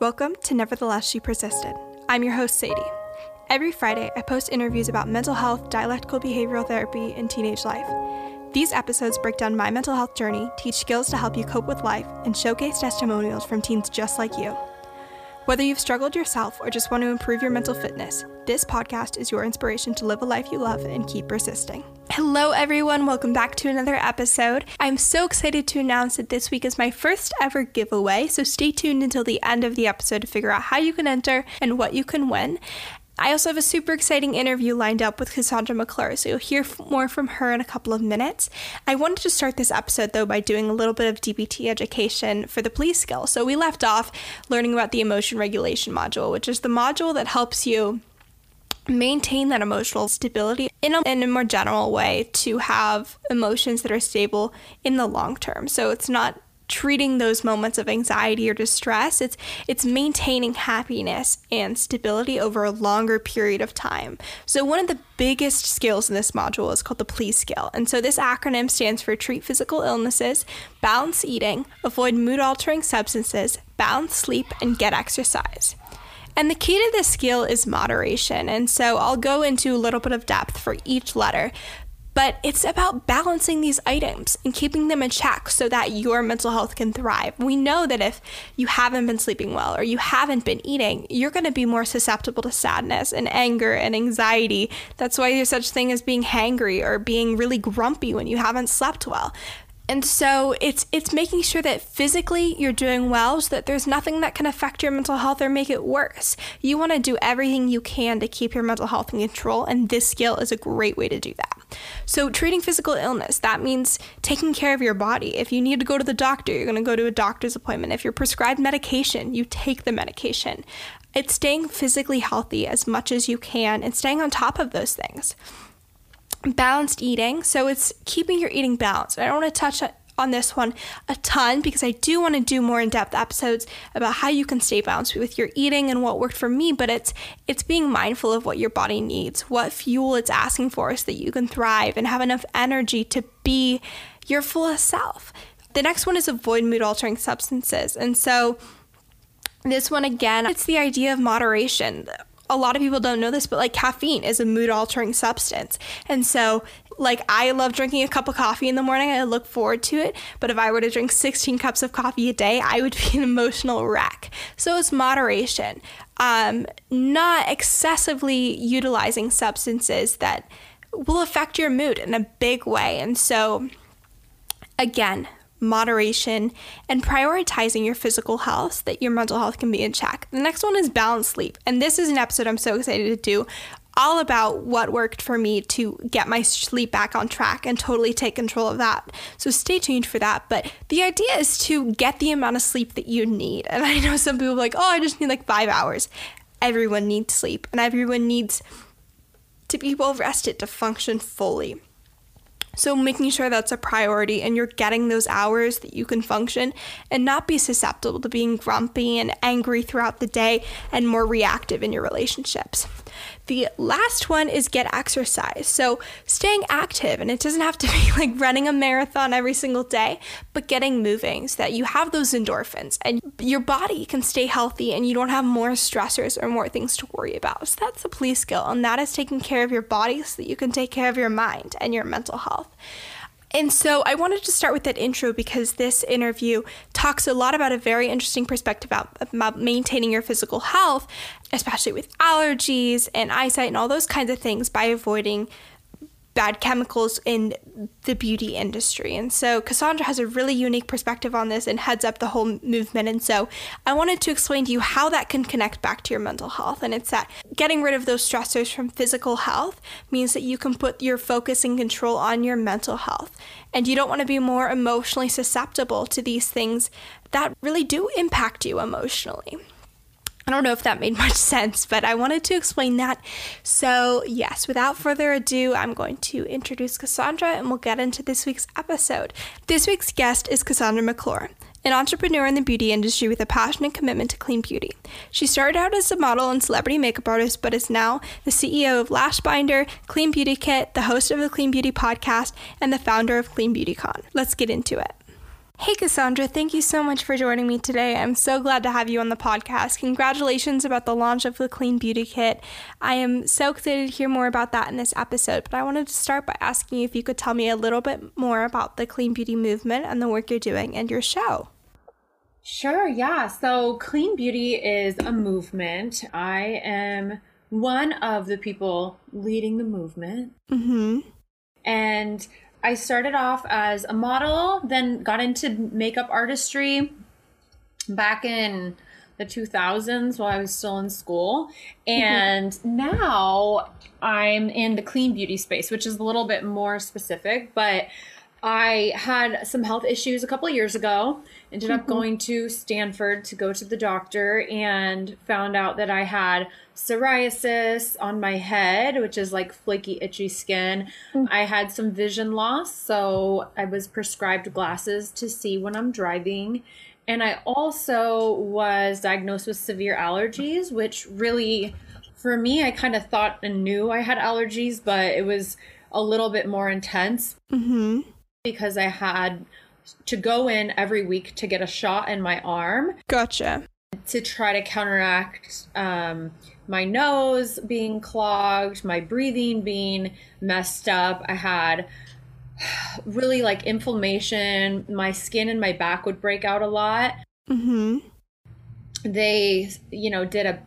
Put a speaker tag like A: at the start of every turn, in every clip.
A: Welcome to Nevertheless She Persisted. I'm your host, Sadie. Every Friday, I post interviews about mental health, dialectical behavioral therapy, and teenage life. These episodes break down my mental health journey, teach skills to help you cope with life, and showcase testimonials from teens just like you. Whether you've struggled yourself or just want to improve your mental fitness, this podcast is your inspiration to live a life you love and keep persisting. Hello, everyone. Welcome back to another episode. I'm so excited to announce that this week is my first ever giveaway, so stay tuned until the end of the episode to figure out how you can enter and what you can win. I also have a super exciting interview lined up with Cassandra McClure, so you'll hear more from her in a couple of minutes. I wanted to start this episode though by doing a little bit of DBT education for the PLEASE skill. So we left off learning about the emotion regulation module, which is the module that helps you maintain that emotional stability in a, in a more general way to have emotions that are stable in the long term. So it's not treating those moments of anxiety or distress. It's it's maintaining happiness and stability over a longer period of time. So one of the biggest skills in this module is called the PLEASE skill. And so this acronym stands for treat physical illnesses, balance eating, avoid mood altering substances, balance sleep, and get exercise. And the key to this skill is moderation. And so I'll go into a little bit of depth for each letter. But it's about balancing these items and keeping them in check so that your mental health can thrive. We know that if you haven't been sleeping well or you haven't been eating, you're going to be more susceptible to sadness and anger and anxiety. That's why there's such thing as being hangry or being really grumpy when you haven't slept well. And so it's it's making sure that physically you're doing well so that there's nothing that can affect your mental health or make it worse. You want to do everything you can to keep your mental health in control and this skill is a great way to do that. So treating physical illness, that means taking care of your body. If you need to go to the doctor, you're going to go to a doctor's appointment. If you're prescribed medication, you take the medication. It's staying physically healthy as much as you can and staying on top of those things balanced eating. So it's keeping your eating balanced. I don't want to touch on this one a ton because I do want to do more in-depth episodes about how you can stay balanced with your eating and what worked for me, but it's it's being mindful of what your body needs, what fuel it's asking for so that you can thrive and have enough energy to be your fullest self. The next one is avoid mood altering substances. And so this one again, it's the idea of moderation a lot of people don't know this, but like caffeine is a mood altering substance. And so, like, I love drinking a cup of coffee in the morning. I look forward to it. But if I were to drink 16 cups of coffee a day, I would be an emotional wreck. So, it's moderation, um, not excessively utilizing substances that will affect your mood in a big way. And so, again, moderation, and prioritizing your physical health so that your mental health can be in check. The next one is balanced sleep. And this is an episode I'm so excited to do all about what worked for me to get my sleep back on track and totally take control of that. So stay tuned for that. But the idea is to get the amount of sleep that you need. And I know some people are like, oh, I just need like five hours. Everyone needs sleep and everyone needs to be well rested to function fully. So, making sure that's a priority and you're getting those hours that you can function and not be susceptible to being grumpy and angry throughout the day and more reactive in your relationships. The last one is get exercise. So, staying active, and it doesn't have to be like running a marathon every single day, but getting moving so that you have those endorphins and your body can stay healthy and you don't have more stressors or more things to worry about. So, that's the PLEASE skill, and that is taking care of your body so that you can take care of your mind and your mental health. And so I wanted to start with that intro because this interview talks a lot about a very interesting perspective about, about, maintaining your physical health, especially with allergies and eyesight and all those kinds of things by avoiding bad chemicals in the beauty industry. And so Cassandra has a really unique perspective on this and heads up the whole movement. And so I wanted to explain to you how that can connect back to your mental health. And it's that getting rid of those stressors from physical health means that you can put your focus and control on your mental health. And you don't want to be more emotionally susceptible to these things that really do impact you emotionally. I don't know if that made much sense, but I wanted to explain that. So, yes, without further ado, I'm going to introduce Cassandra and we'll get into this week's episode. This week's guest is Cassandra McClure an entrepreneur in the beauty industry with a passion and commitment to clean beauty. She started out as a model and celebrity makeup artist, but is now the CEO of Lashbinder, Clean Beauty Kit, the host of the Clean Beauty podcast, and the founder of Clean Beauty Con. Let's get into it. Hey, Cassandra, thank you so much for joining me today. I'm so glad to have you on the podcast. Congratulations about the launch of the Clean Beauty Kit. I am so excited to hear more about that in this episode, but I wanted to start by asking you if you could tell me a little bit more about the Clean Beauty movement and the work you're doing and your show.
B: Sure, yeah. So, Clean Beauty is a movement. I am one of the people leading the movement.
A: Mm-hmm.
B: And I started off as a model, then got into makeup artistry back in the 2000s while I was still in school. And mm-hmm. now I'm in the clean beauty space, which is a little bit more specific, but I had some health issues a couple years ago. Ended mm-hmm. up going to Stanford to go to the doctor and found out that I had psoriasis on my head, which is like flaky, itchy skin. Mm-hmm. I had some vision loss, so I was prescribed glasses to see when I'm driving. And I also was diagnosed with severe allergies, which really, for me, I kind of thought and knew I had allergies, but it was a little bit more intense.
A: Mm-hmm
B: because I had to go in every week to get a shot in my arm.
A: Gotcha.
B: To try to counteract um, my nose being clogged, my breathing being messed up. I had really like inflammation. My skin and my back would break out a lot.
A: Mm-hmm.
B: They, you know, did a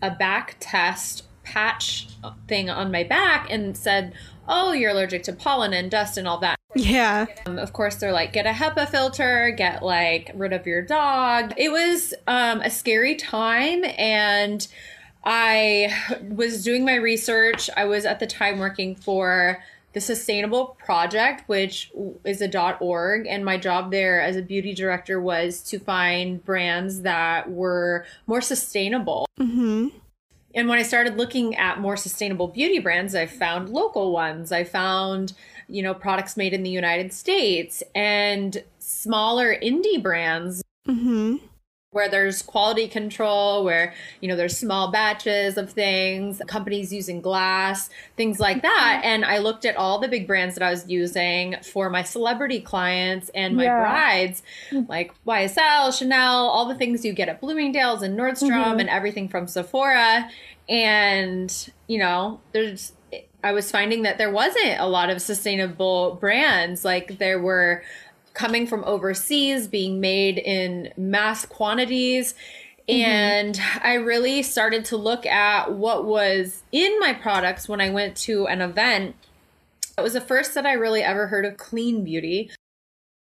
B: a back test patch thing on my back and said, "Oh, you're allergic to pollen and dust and all that."
A: Yeah.
B: Um, of course, they're like, get a HEPA filter, get like rid of your dog. It was um, a scary time. And I was doing my research. I was at the time working for the Sustainable Project, which is a .org, and my job there as a beauty director was to find brands that were more sustainable.
A: Mm-hmm.
B: And when I started looking at more sustainable beauty brands, I found local ones. I found you know, products made in the United States and smaller indie brands.
A: Mm-hmm.
B: Where there's quality control, where, you know, there's small batches of things, companies using glass, things like that. Mm-hmm. And I looked at all the big brands that I was using for my celebrity clients and my yeah. brides, like YSL, Chanel, all the things you get at Bloomingdale's and Nordstrom mm-hmm. and everything from Sephora. And, you know, there's I was finding that there wasn't a lot of sustainable brands. Like there were coming from overseas, being made in mass quantities. Mm-hmm. And I really started to look at what was in my products when I went to an event. It was the first that I really ever heard of clean beauty.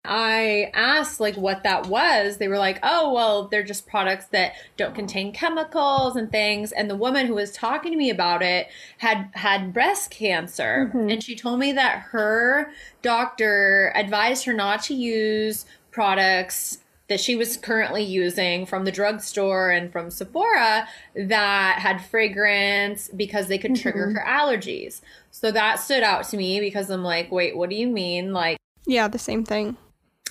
B: I asked like what that was. They were like, "Oh, well, they're just products that don't contain chemicals and things." And the woman who was talking to me about it had had breast cancer, mm-hmm. and she told me that her doctor advised her not to use products that she was currently using from the drugstore and from Sephora that had fragrance because they could trigger mm-hmm. her allergies. So that stood out to me because I'm like, "Wait, what do you mean?" Like
A: yeah, the same thing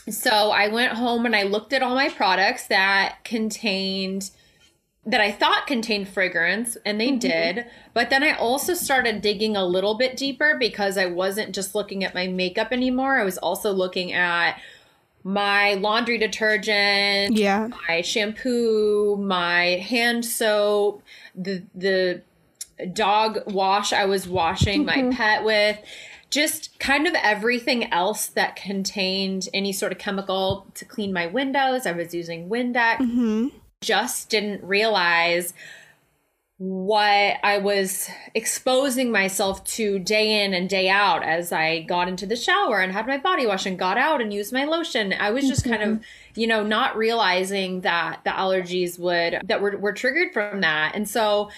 B: so I went home and I looked at all my products that contained that I thought contained fragrance, and they mm-hmm. did. But then I also started digging a little bit deeper because I wasn't just looking at my makeup anymore. I was also looking at my laundry detergent,
A: yeah,
B: my shampoo, my hand soap, the the dog wash I was washing mm-hmm. my pet with just kind of everything else that contained any sort of chemical to clean my windows. I was using Windex.
A: Mm-hmm.
B: Just didn't realize what I was exposing myself to day in and day out as I got into the shower and had my body wash and got out and used my lotion. I was just mm-hmm. kind of, mm-hmm. you know, not realizing that the allergies would, that were, were triggered from that. And so,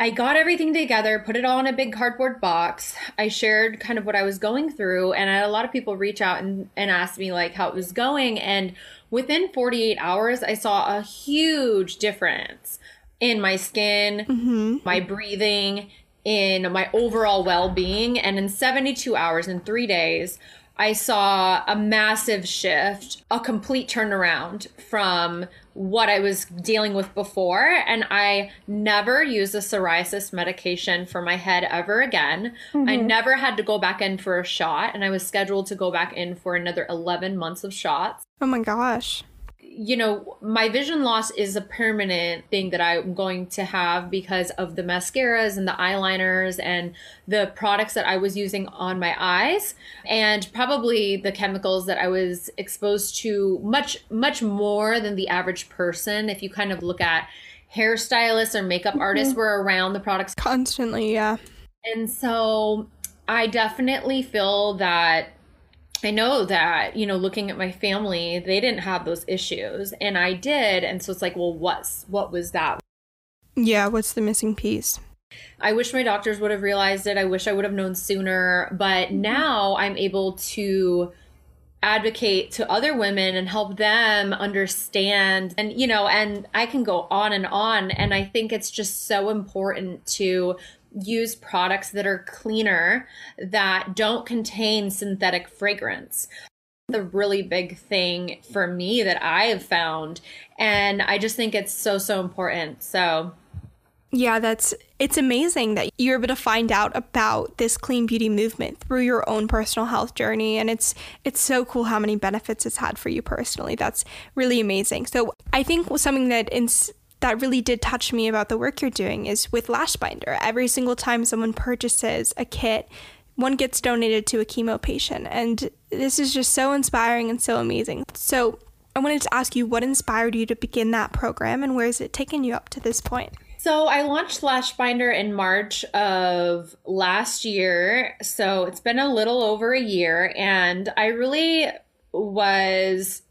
B: I got everything together, put it all in a big cardboard box. I shared kind of what I was going through, and I had a lot of people reach out and, and ask me like how it was going. And within 48 hours, I saw a huge difference in my skin,
A: mm-hmm.
B: my breathing, in my overall well being. And in 72 hours, in three days, I saw a massive shift, a complete turnaround from what I was dealing with before. And I never used a psoriasis medication for my head ever again. Mm-hmm. I never had to go back in for a shot, and I was scheduled to go back in for another 11 months of shots.
A: Oh my gosh
B: you know, my vision loss is a permanent thing that I'm going to have because of the mascaras and the eyeliners and the products that I was using on my eyes and probably the chemicals that I was exposed to much, much more than the average person. If you kind of look at hairstylists or makeup mm-hmm. artists were around the products
A: constantly, yeah.
B: And so I definitely feel that I know that, you know, looking at my family, they didn't have those issues and I did. And so it's like, well, what's, what was that?
A: Yeah. What's the missing piece?
B: I wish my doctors would have realized it. I wish I would have known sooner. But mm-hmm. now I'm able to advocate to other women and help them understand and you know and I can go on and on and I think it's just so important to use products that are cleaner that don't contain synthetic fragrance the really big thing for me that I have found. And I just think it's so, so important. So,
A: yeah, that's it's amazing that you're able to find out about this clean beauty movement through your own personal health journey and it's it's so cool how many benefits it's had for you personally. That's really amazing. So, I think something that in, that really did touch me about the work you're doing is with Lash Binder. Every single time someone purchases a kit, one gets donated to a chemo patient. And this is just so inspiring and so amazing. So I wanted to ask you what inspired you to begin that program and where has it taken you up to this point?
B: So I launched Lash Binder in March of last year. So it's been a little over a year and I really was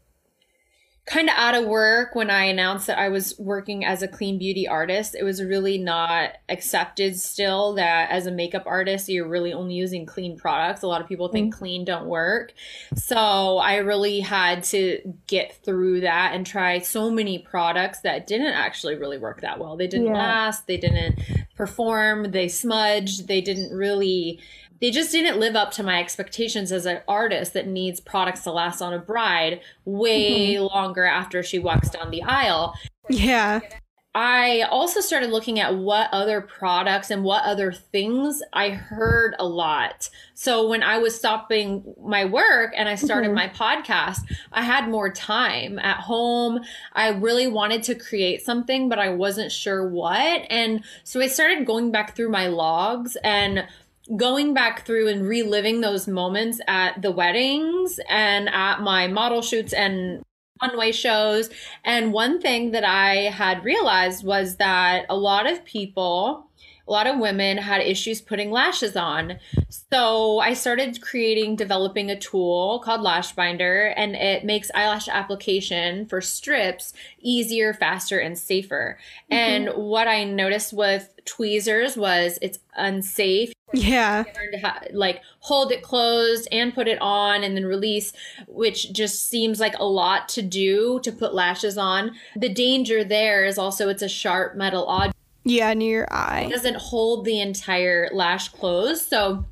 B: kind of out of work when I announced that I was working as a clean beauty artist. It was really not accepted still that as a makeup artist, you're really only using clean products. A lot of people think mm-hmm. clean don't work. So I really had to get through that and try so many products that didn't actually really work that well. They didn't yeah. last, they didn't perform, they smudged, they didn't really they just didn't live up to my expectations as an artist that needs products to last on a bride way mm-hmm. longer after she walks down the aisle.
A: Yeah.
B: I also started looking at what other products and what other things I heard a lot. So when I was stopping my work and I started mm-hmm. my podcast, I had more time at home. I really wanted to create something, but I wasn't sure what. And so I started going back through my logs and going back through and reliving those moments at the weddings and at my model shoots and runway shows. And one thing that I had realized was that a lot of people a lot of women had issues putting lashes on. So I started creating, developing a tool called Lash Binder, and it makes eyelash application for strips easier, faster, and safer. Mm-hmm. And what I noticed with tweezers was it's unsafe.
A: Yeah.
B: Ha- like hold it closed and put it on and then release, which just seems like a lot to do to put lashes on. The danger there is also it's a sharp metal object
A: yeah, near your eye.
B: It doesn't hold the entire lash closed. So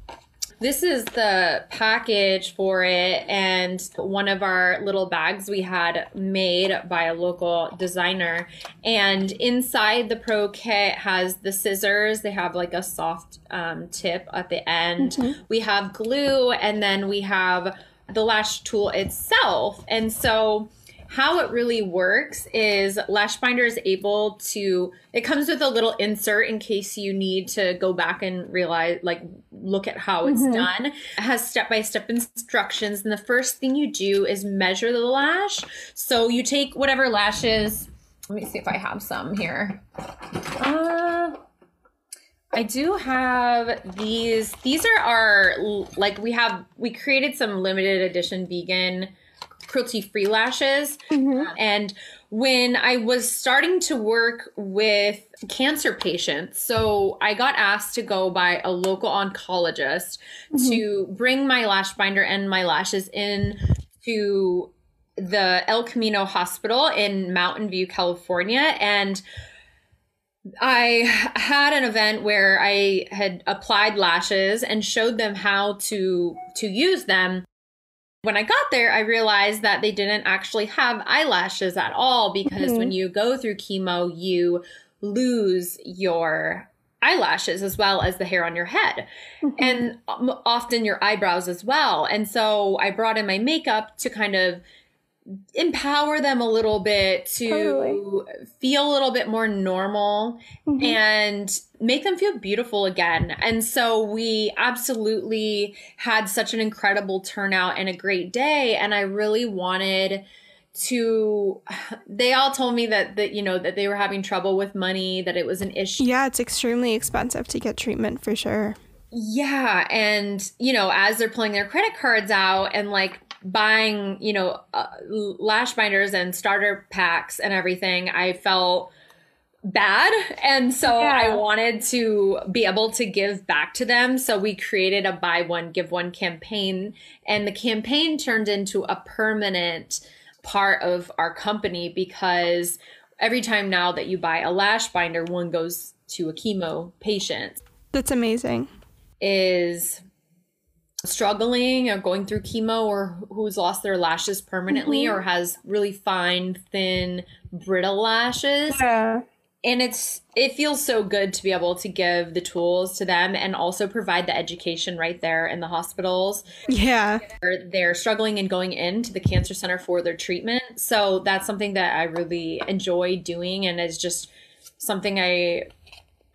B: this is the package for it and one of our little bags we had made by a local designer. And inside the pro kit has the scissors. They have like a soft um, tip at the end. Mm-hmm. we have glue and then we have the lash tool itself. And so how it really works is Lash Binder is able to, it comes with a little insert in case you need to go back and realize, like, look at how it's mm-hmm. done. It has step by step instructions. And the first thing you do is measure the lash. So you take whatever lashes, let me see if I have some here. Uh, I do have these. These are our, like, we have, we created some limited edition vegan cruelty free lashes. Mm-hmm. And when I was starting to work with cancer patients, so I got asked to go by a local oncologist mm-hmm. to bring my lash binder and my lashes in to the El Camino Hospital in Mountain View, California. And I had an event where I had applied lashes and showed them how to to use them when I got there, I realized that they didn't actually have eyelashes at all because mm-hmm. when you go through chemo, you lose your eyelashes as well as the hair on your head mm-hmm. and often your eyebrows as well. And so I brought in my makeup to kind of empower them a little bit to totally. feel a little bit more normal mm-hmm. and make them feel beautiful again. And so we absolutely had such an incredible turnout and a great day. And I really wanted to they all told me that that you know that they were having trouble with money that it was an issue
A: yeah it's extremely expensive to get treatment for sure
B: yeah and you know as they're pulling their credit cards out and like buying, you know, uh, lash binders and starter packs and everything, I felt bad. And so yeah. I wanted to be able to give back to them. So we created a buy one, give one campaign. And the campaign turned into a permanent part of our company because every time now that you buy a lash binder, one goes to a chemo patient.
A: That's amazing.
B: Is struggling or going through chemo or who's lost their lashes permanently mm-hmm. or has really fine, thin, brittle lashes. Yeah. And it's it feels so good to be able to give the tools to them and also provide the education right there in the hospitals.
A: Yeah.
B: They're, they're struggling and going into the cancer center for their treatment. So that's something that I really enjoy doing and is just something I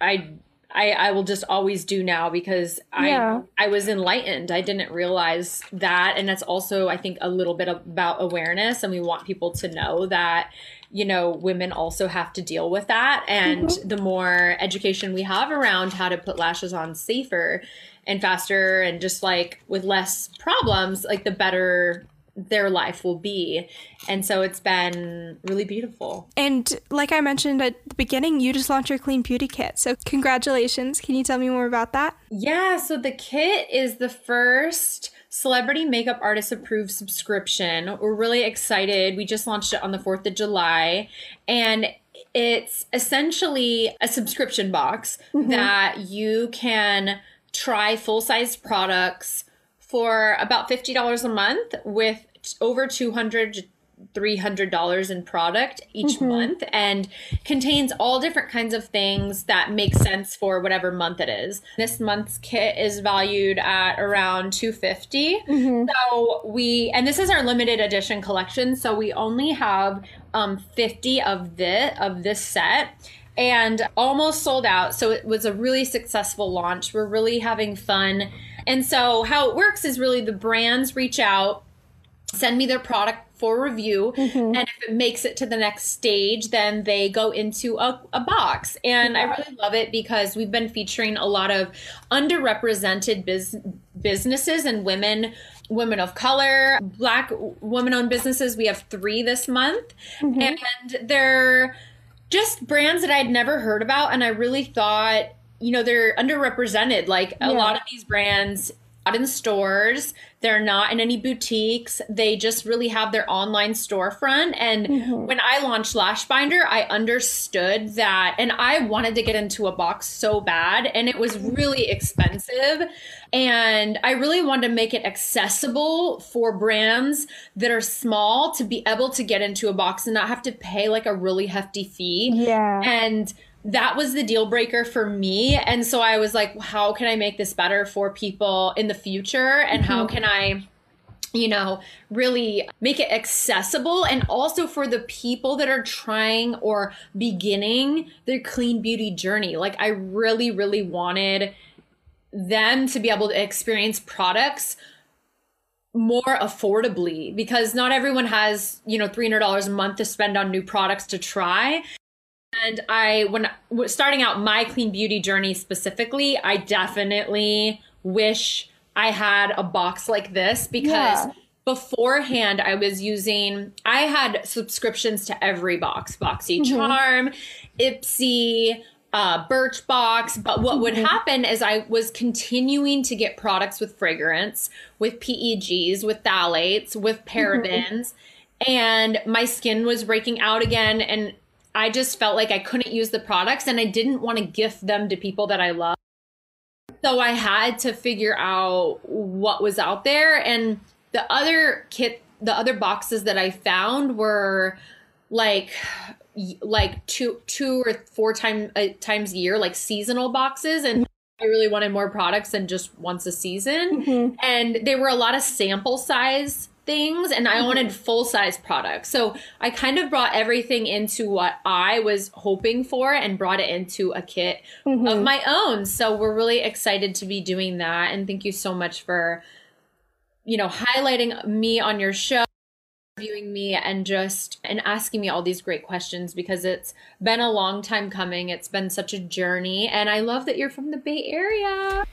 B: I I, I will just always do now because yeah. I I was enlightened. I didn't realize that, and that's also I think a little bit about awareness, and we want people to know that you know women also have to deal with that, and mm-hmm. the more education we have around how to put lashes on safer and faster, and just like with less problems, like the better their life will be. And so it's been really beautiful.
A: And like I mentioned at the beginning, you just launched your clean beauty kit. So congratulations. Can you tell me more about that?
B: Yeah, so the kit is the first celebrity makeup artist approved subscription. We're really excited. We just launched it on the 4th of July and it's essentially a subscription box mm-hmm. that you can try full-size products for about $50 a month with over 200 $300 in product each mm-hmm. month and contains all different kinds of things that make sense for whatever month it is. This month's kit is valued at around 250. Mm-hmm. So we and this is our limited edition collection, so we only have um 50 of this of this set and almost sold out. So it was a really successful launch. We're really having fun. And so how it works is really the brands reach out, send me their product for review. Mm-hmm. And if it makes it to the next stage, then they go into a, a box. And yeah. I really love it because we've been featuring a lot of underrepresented biz- businesses and women women of color, black women owned businesses. We have three this month. Mm-hmm. And they're just brands that I'd never heard about. And I really thought, you know, they're underrepresented. Like yeah. a lot of these brands out in stores. They're not in any boutiques. They just really have their online storefront. And mm-hmm. when I launched Lash Binder, I understood that, and I wanted to get into a box so bad, and it was really expensive. And I really wanted to make it accessible for brands that are small to be able to get into a box and not have to pay like a really hefty fee.
A: Yeah.
B: And that was the deal breaker for me. And so I was like, how can I make this better for people in the future? And mm-hmm. how can I you know, really make it accessible and also for the people that are trying or beginning their clean beauty journey. Like, I really, really wanted them to be able to experience products more affordably because not everyone has, you know, $300 a month to spend on new products to try. And I, when starting out my clean beauty journey specifically, I definitely wish I had a box like this because yeah. beforehand I was using, I had subscriptions to every box Boxy mm-hmm. Charm, Ipsy, uh, Birchbox. But what mm-hmm. would happen is I was continuing to get products with fragrance, with PEGs, with phthalates, with mm-hmm. parabens. Mm-hmm. And my skin was breaking out again. And I just felt like I couldn't use the products and I didn't want to gift them to people that I love. So I had to figure out what was out there. And the other kit, the other boxes that I found were like like two two or four time, uh, times a year like seasonal boxes and I really wanted more products than just once a season. Mm-hmm. And they were a lot of sample size things and I mm-hmm. wanted full size products. So I kind of brought everything into what I was hoping for and brought it into a kit mm-hmm. of my own. So we're really excited to be doing that. And thank you so much for, you know, highlighting me on your show viewing me and just and asking me all these great questions because it's been a long time coming. It's been such a journey and I love that you're from the Bay Area.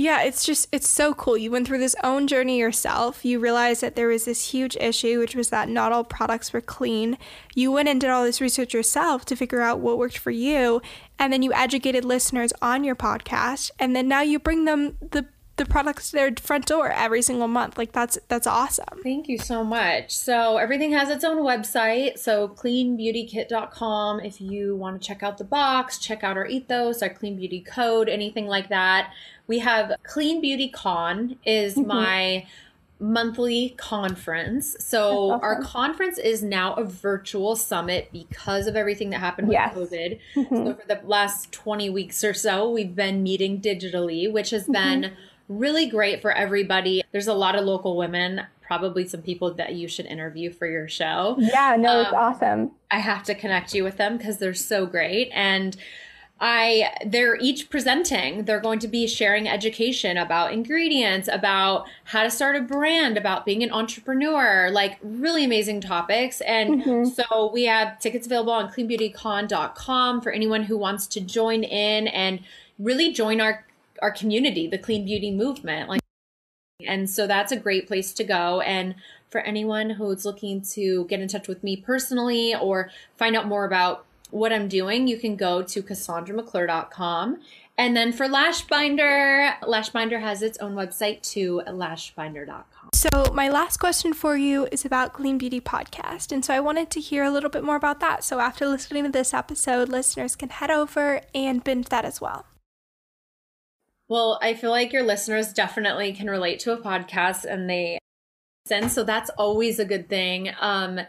A: Yeah, it's just it's so cool. You went through this own journey yourself. You realized that there was this huge issue which was that not all products were clean. You went and did all this research yourself to figure out what worked for you, and then you educated listeners on your podcast, and then now you bring them the the products to their front door every single month. Like that's that's awesome.
B: Thank you so much. So everything has its own website. So cleanbeautykit.com if you want to check out the box, check out our ethos, our clean beauty code, anything like that. We have Clean Beauty Con is mm-hmm. my monthly conference. So awesome. our conference is now a virtual summit because of everything that happened with yes. COVID. Mm-hmm. So for the last 20 weeks or so, we've been meeting digitally, which has mm-hmm. been really great for everybody. There's a lot of local women, probably some people that you should interview for your show.
C: Yeah, no, um, it's awesome.
B: I have to connect you with them because they're so great. And I they're each presenting. They're going to be sharing education about ingredients, about how to start a brand, about being an entrepreneur, like really amazing topics. And mm-hmm. so we have tickets available on cleanbeautycon.com for anyone who wants to join in and really join our our community, the clean beauty movement. Like, and so that's a great place to go. And for anyone who's looking to get in touch with me personally or find out more about what I'm doing, you can go to CassandraMcClure.com. And then for Lashbinder, Lashbinder has its own website too, lashbinder.com.
A: So, my last question for you is about Clean Beauty Podcast. And so, I wanted to hear a little bit more about that. So, after listening to this episode, listeners can head over and binge that as well.
B: Well, I feel like your listeners definitely can relate to a podcast and they listen. So that's always a good thing. Um,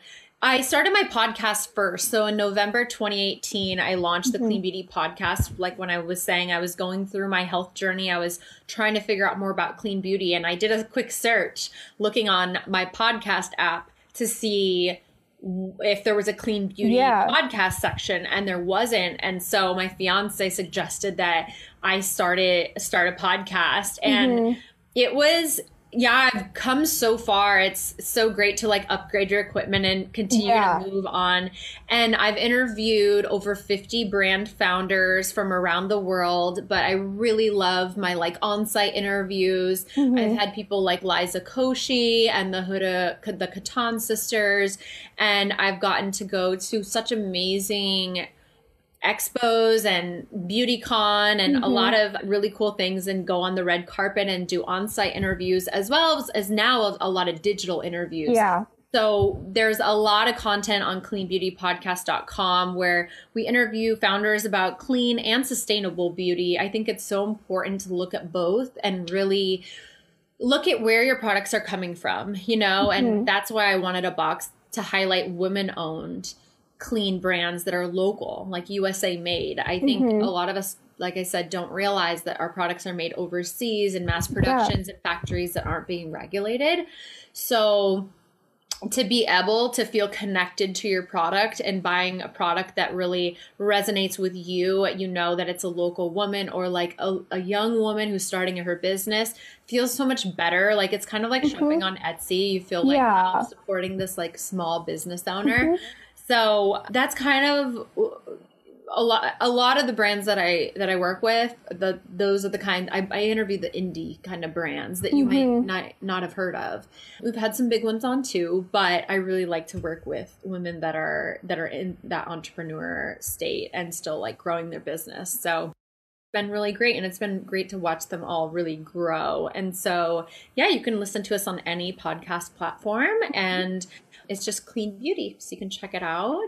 B: I started my podcast first. So in November 2018, I launched the mm-hmm. Clean Beauty podcast. Like when I was saying, I was going through my health journey, I was trying to figure out more about clean beauty. And I did a quick search looking on my podcast app to see if there was a clean beauty yeah. podcast section and there wasn't and so my fiance suggested that i started start a podcast and mm-hmm. it was yeah, I've come so far. It's so great to like upgrade your equipment and continue yeah. to move on. And I've interviewed over 50 brand founders from around the world, but I really love my like on-site interviews. Mm-hmm. I've had people like Liza Koshy and the Huda the Kattan sisters and I've gotten to go to such amazing expos and BeautyCon and mm-hmm. a lot of really cool things and go on the red carpet and do on-site interviews as well as, as now a lot of digital interviews.
C: Yeah.
B: So there's a lot of content on cleanbeautypodcast.com where we interview founders about clean and sustainable beauty. I think it's so important to look at both and really look at where your products are coming from, you know, mm-hmm. and that's why I wanted a box to highlight women owned clean brands that are local, like USA made. I think mm-hmm. a lot of us, like I said, don't realize that our products are made overseas in mass productions yeah. and factories that aren't being regulated. So to be able to feel connected to your product and buying a product that really resonates with you, you know that it's a local woman or like a, a young woman who's starting her business feels so much better. Like it's kind of like mm-hmm. shopping on Etsy. You feel like yeah. I'm supporting this like small business owner. Mm-hmm. So that's kind of a lot a lot of the brands that I that I work with, the those are the kind I, I interview the indie kind of brands that you mm-hmm. might not not have heard of. We've had some big ones on too, but I really like to work with women that are that are in that entrepreneur state and still like growing their business. So it's been really great and it's been great to watch them all really grow. And so, yeah, you can listen to us on any podcast platform and it's just clean beauty. So you can check it out.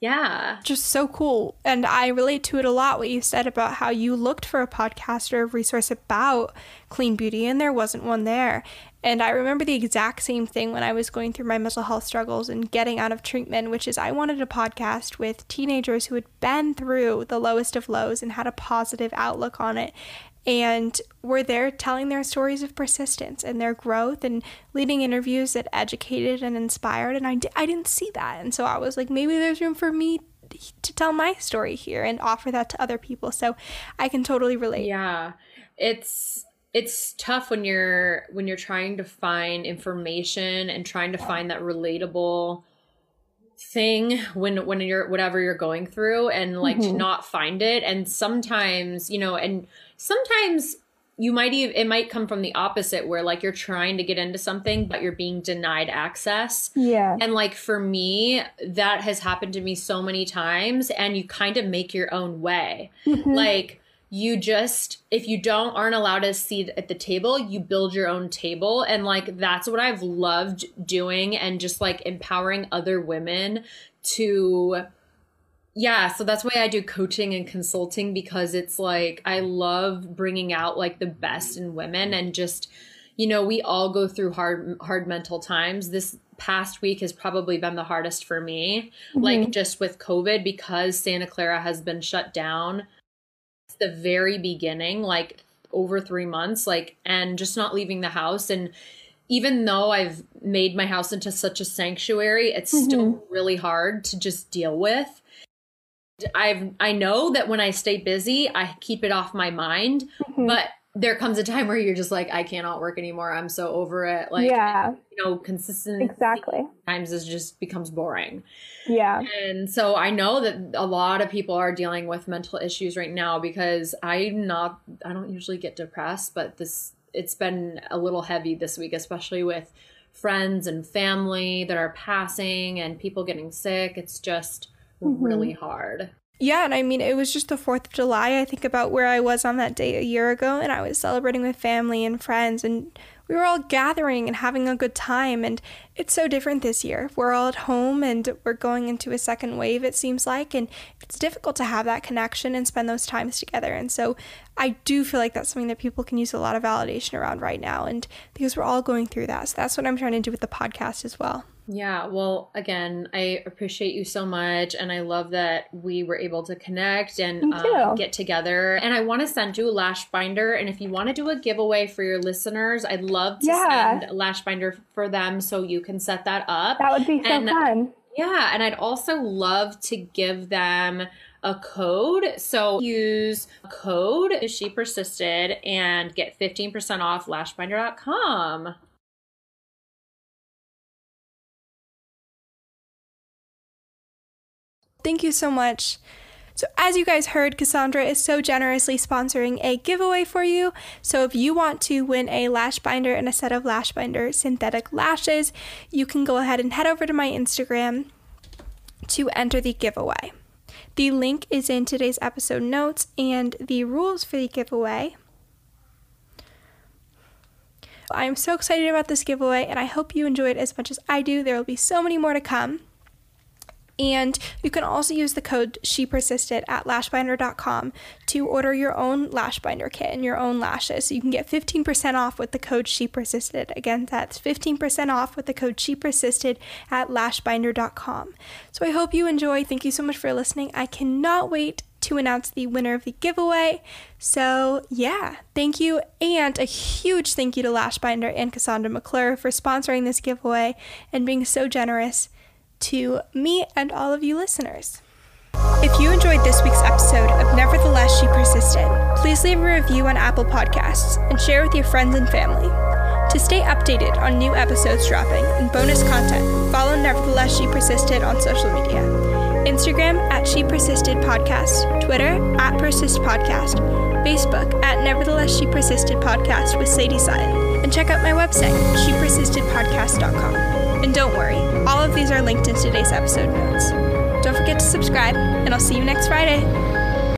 B: Yeah.
A: Just so cool. And I relate to it a lot what you said about how you looked for a podcast or a resource about clean beauty and there wasn't one there. And I remember the exact same thing when I was going through my mental health struggles and getting out of treatment, which is I wanted a podcast with teenagers who had been through the lowest of lows and had a positive outlook on it and were there telling their stories of persistence and their growth and leading interviews that educated and inspired. And I, I didn't see that. And so i was like maybe there's room for me to tell my story here and offer that to other people. So i can totally relate.
B: Yeah. It's it's tough when you're when you're trying to find information and trying to find that relatable thing when when you're whatever you're going through and like mm-hmm. to not find it and sometimes you know and sometimes you might even it might come from the opposite where like you're trying to get into something but you're being denied access
C: yeah
B: and like for me that has happened to me so many times and you kind of make your own way mm-hmm. like you just if you don't aren't allowed a seat at the table you build your own table. And like that's what i've loved doing and just like empowering other women to yeah so that's why i do coaching and consulting because it's like i love bringing out like the best in women and just you know we all go through hard hard mental times. This past week has probably been the hardest for me mm-hmm. like just with covid because santa clara has been shut down the very beginning, like over three months, like, and just not leaving the house. And even though I've made my house into such a sanctuary, it's mm-hmm. still really hard to just deal with. I've I know that when I stay busy, I keep it off my mind, mm-hmm. but there comes a time where you're just like, I cannot work anymore. I'm so over it. Like,
C: yeah,
B: you know, consistent
C: exactly
B: times is just becomes boring.
C: Yeah.
B: And so I know that a lot of people are dealing with mental issues right now because I'm not, I don't usually get depressed, but this, it's been a little heavy this week, especially with friends and family that are passing and people getting sick. It's just mm-hmm. really hard.
A: Yeah, and I mean, it was just the 4th of July. I think about where I was on that day a year ago, and I was celebrating with family and friends, and we were all gathering and having a good time. And it's so different this year. We're all at home and we're going into a second wave, it seems like, and it's difficult to have that connection and spend those times together. And so I do feel like that's something that people can use a lot of validation around right now. And because we're all going through that. So that's what I'm trying to do with the podcast as well.
B: Yeah, well, again, I appreciate you so much. And I love that we were able to connect and uh, get together. And I want to send you a lash binder. And if you want to do a giveaway for your listeners, I'd love to yeah. send a lash binder for them so you can set that up.
C: That would be so and, fun.
B: Yeah. And I'd also love to give them a code. So use code She Persisted and get 15% off lashbinder.com.
A: Thank you so much. So, as you guys heard, Cassandra is so generously sponsoring a giveaway for you. So, if you want to win a lash binder and a set of lash binder synthetic lashes, you can go ahead and head over to my Instagram to enter the giveaway. The link is in today's episode notes and the rules for the giveaway. I am so excited about this giveaway and I hope you enjoy it as much as I do. There will be so many more to come. And you can also use the code She Persisted at lashbinder.com to order your own lash binder kit and your own lashes. So you can get 15% off with the code She Persisted. Again, that's 15% off with the code She Persisted at lashbinder.com. So I hope you enjoy. Thank you so much for listening. I cannot wait to announce the winner of the giveaway. So, yeah, thank you. And a huge thank you to Lashbinder and Cassandra McClure for sponsoring this giveaway and being so generous to me and all of you listeners. If you enjoyed this week's episode of Nevertheless She Persisted, please leave a review on Apple Podcasts and share with your friends and family. To stay updated on new episodes dropping and bonus content, follow Nevertheless She Persisted on social media. Instagram at She Persisted Podcast, Twitter at Persist Podcast, Facebook at Nevertheless She Persisted Podcast with Sadie Sutton, and check out my website, shepersistedpodcast.com. And don't worry, all of these are linked in today's episode notes. Don't forget to subscribe, and I'll see you next Friday.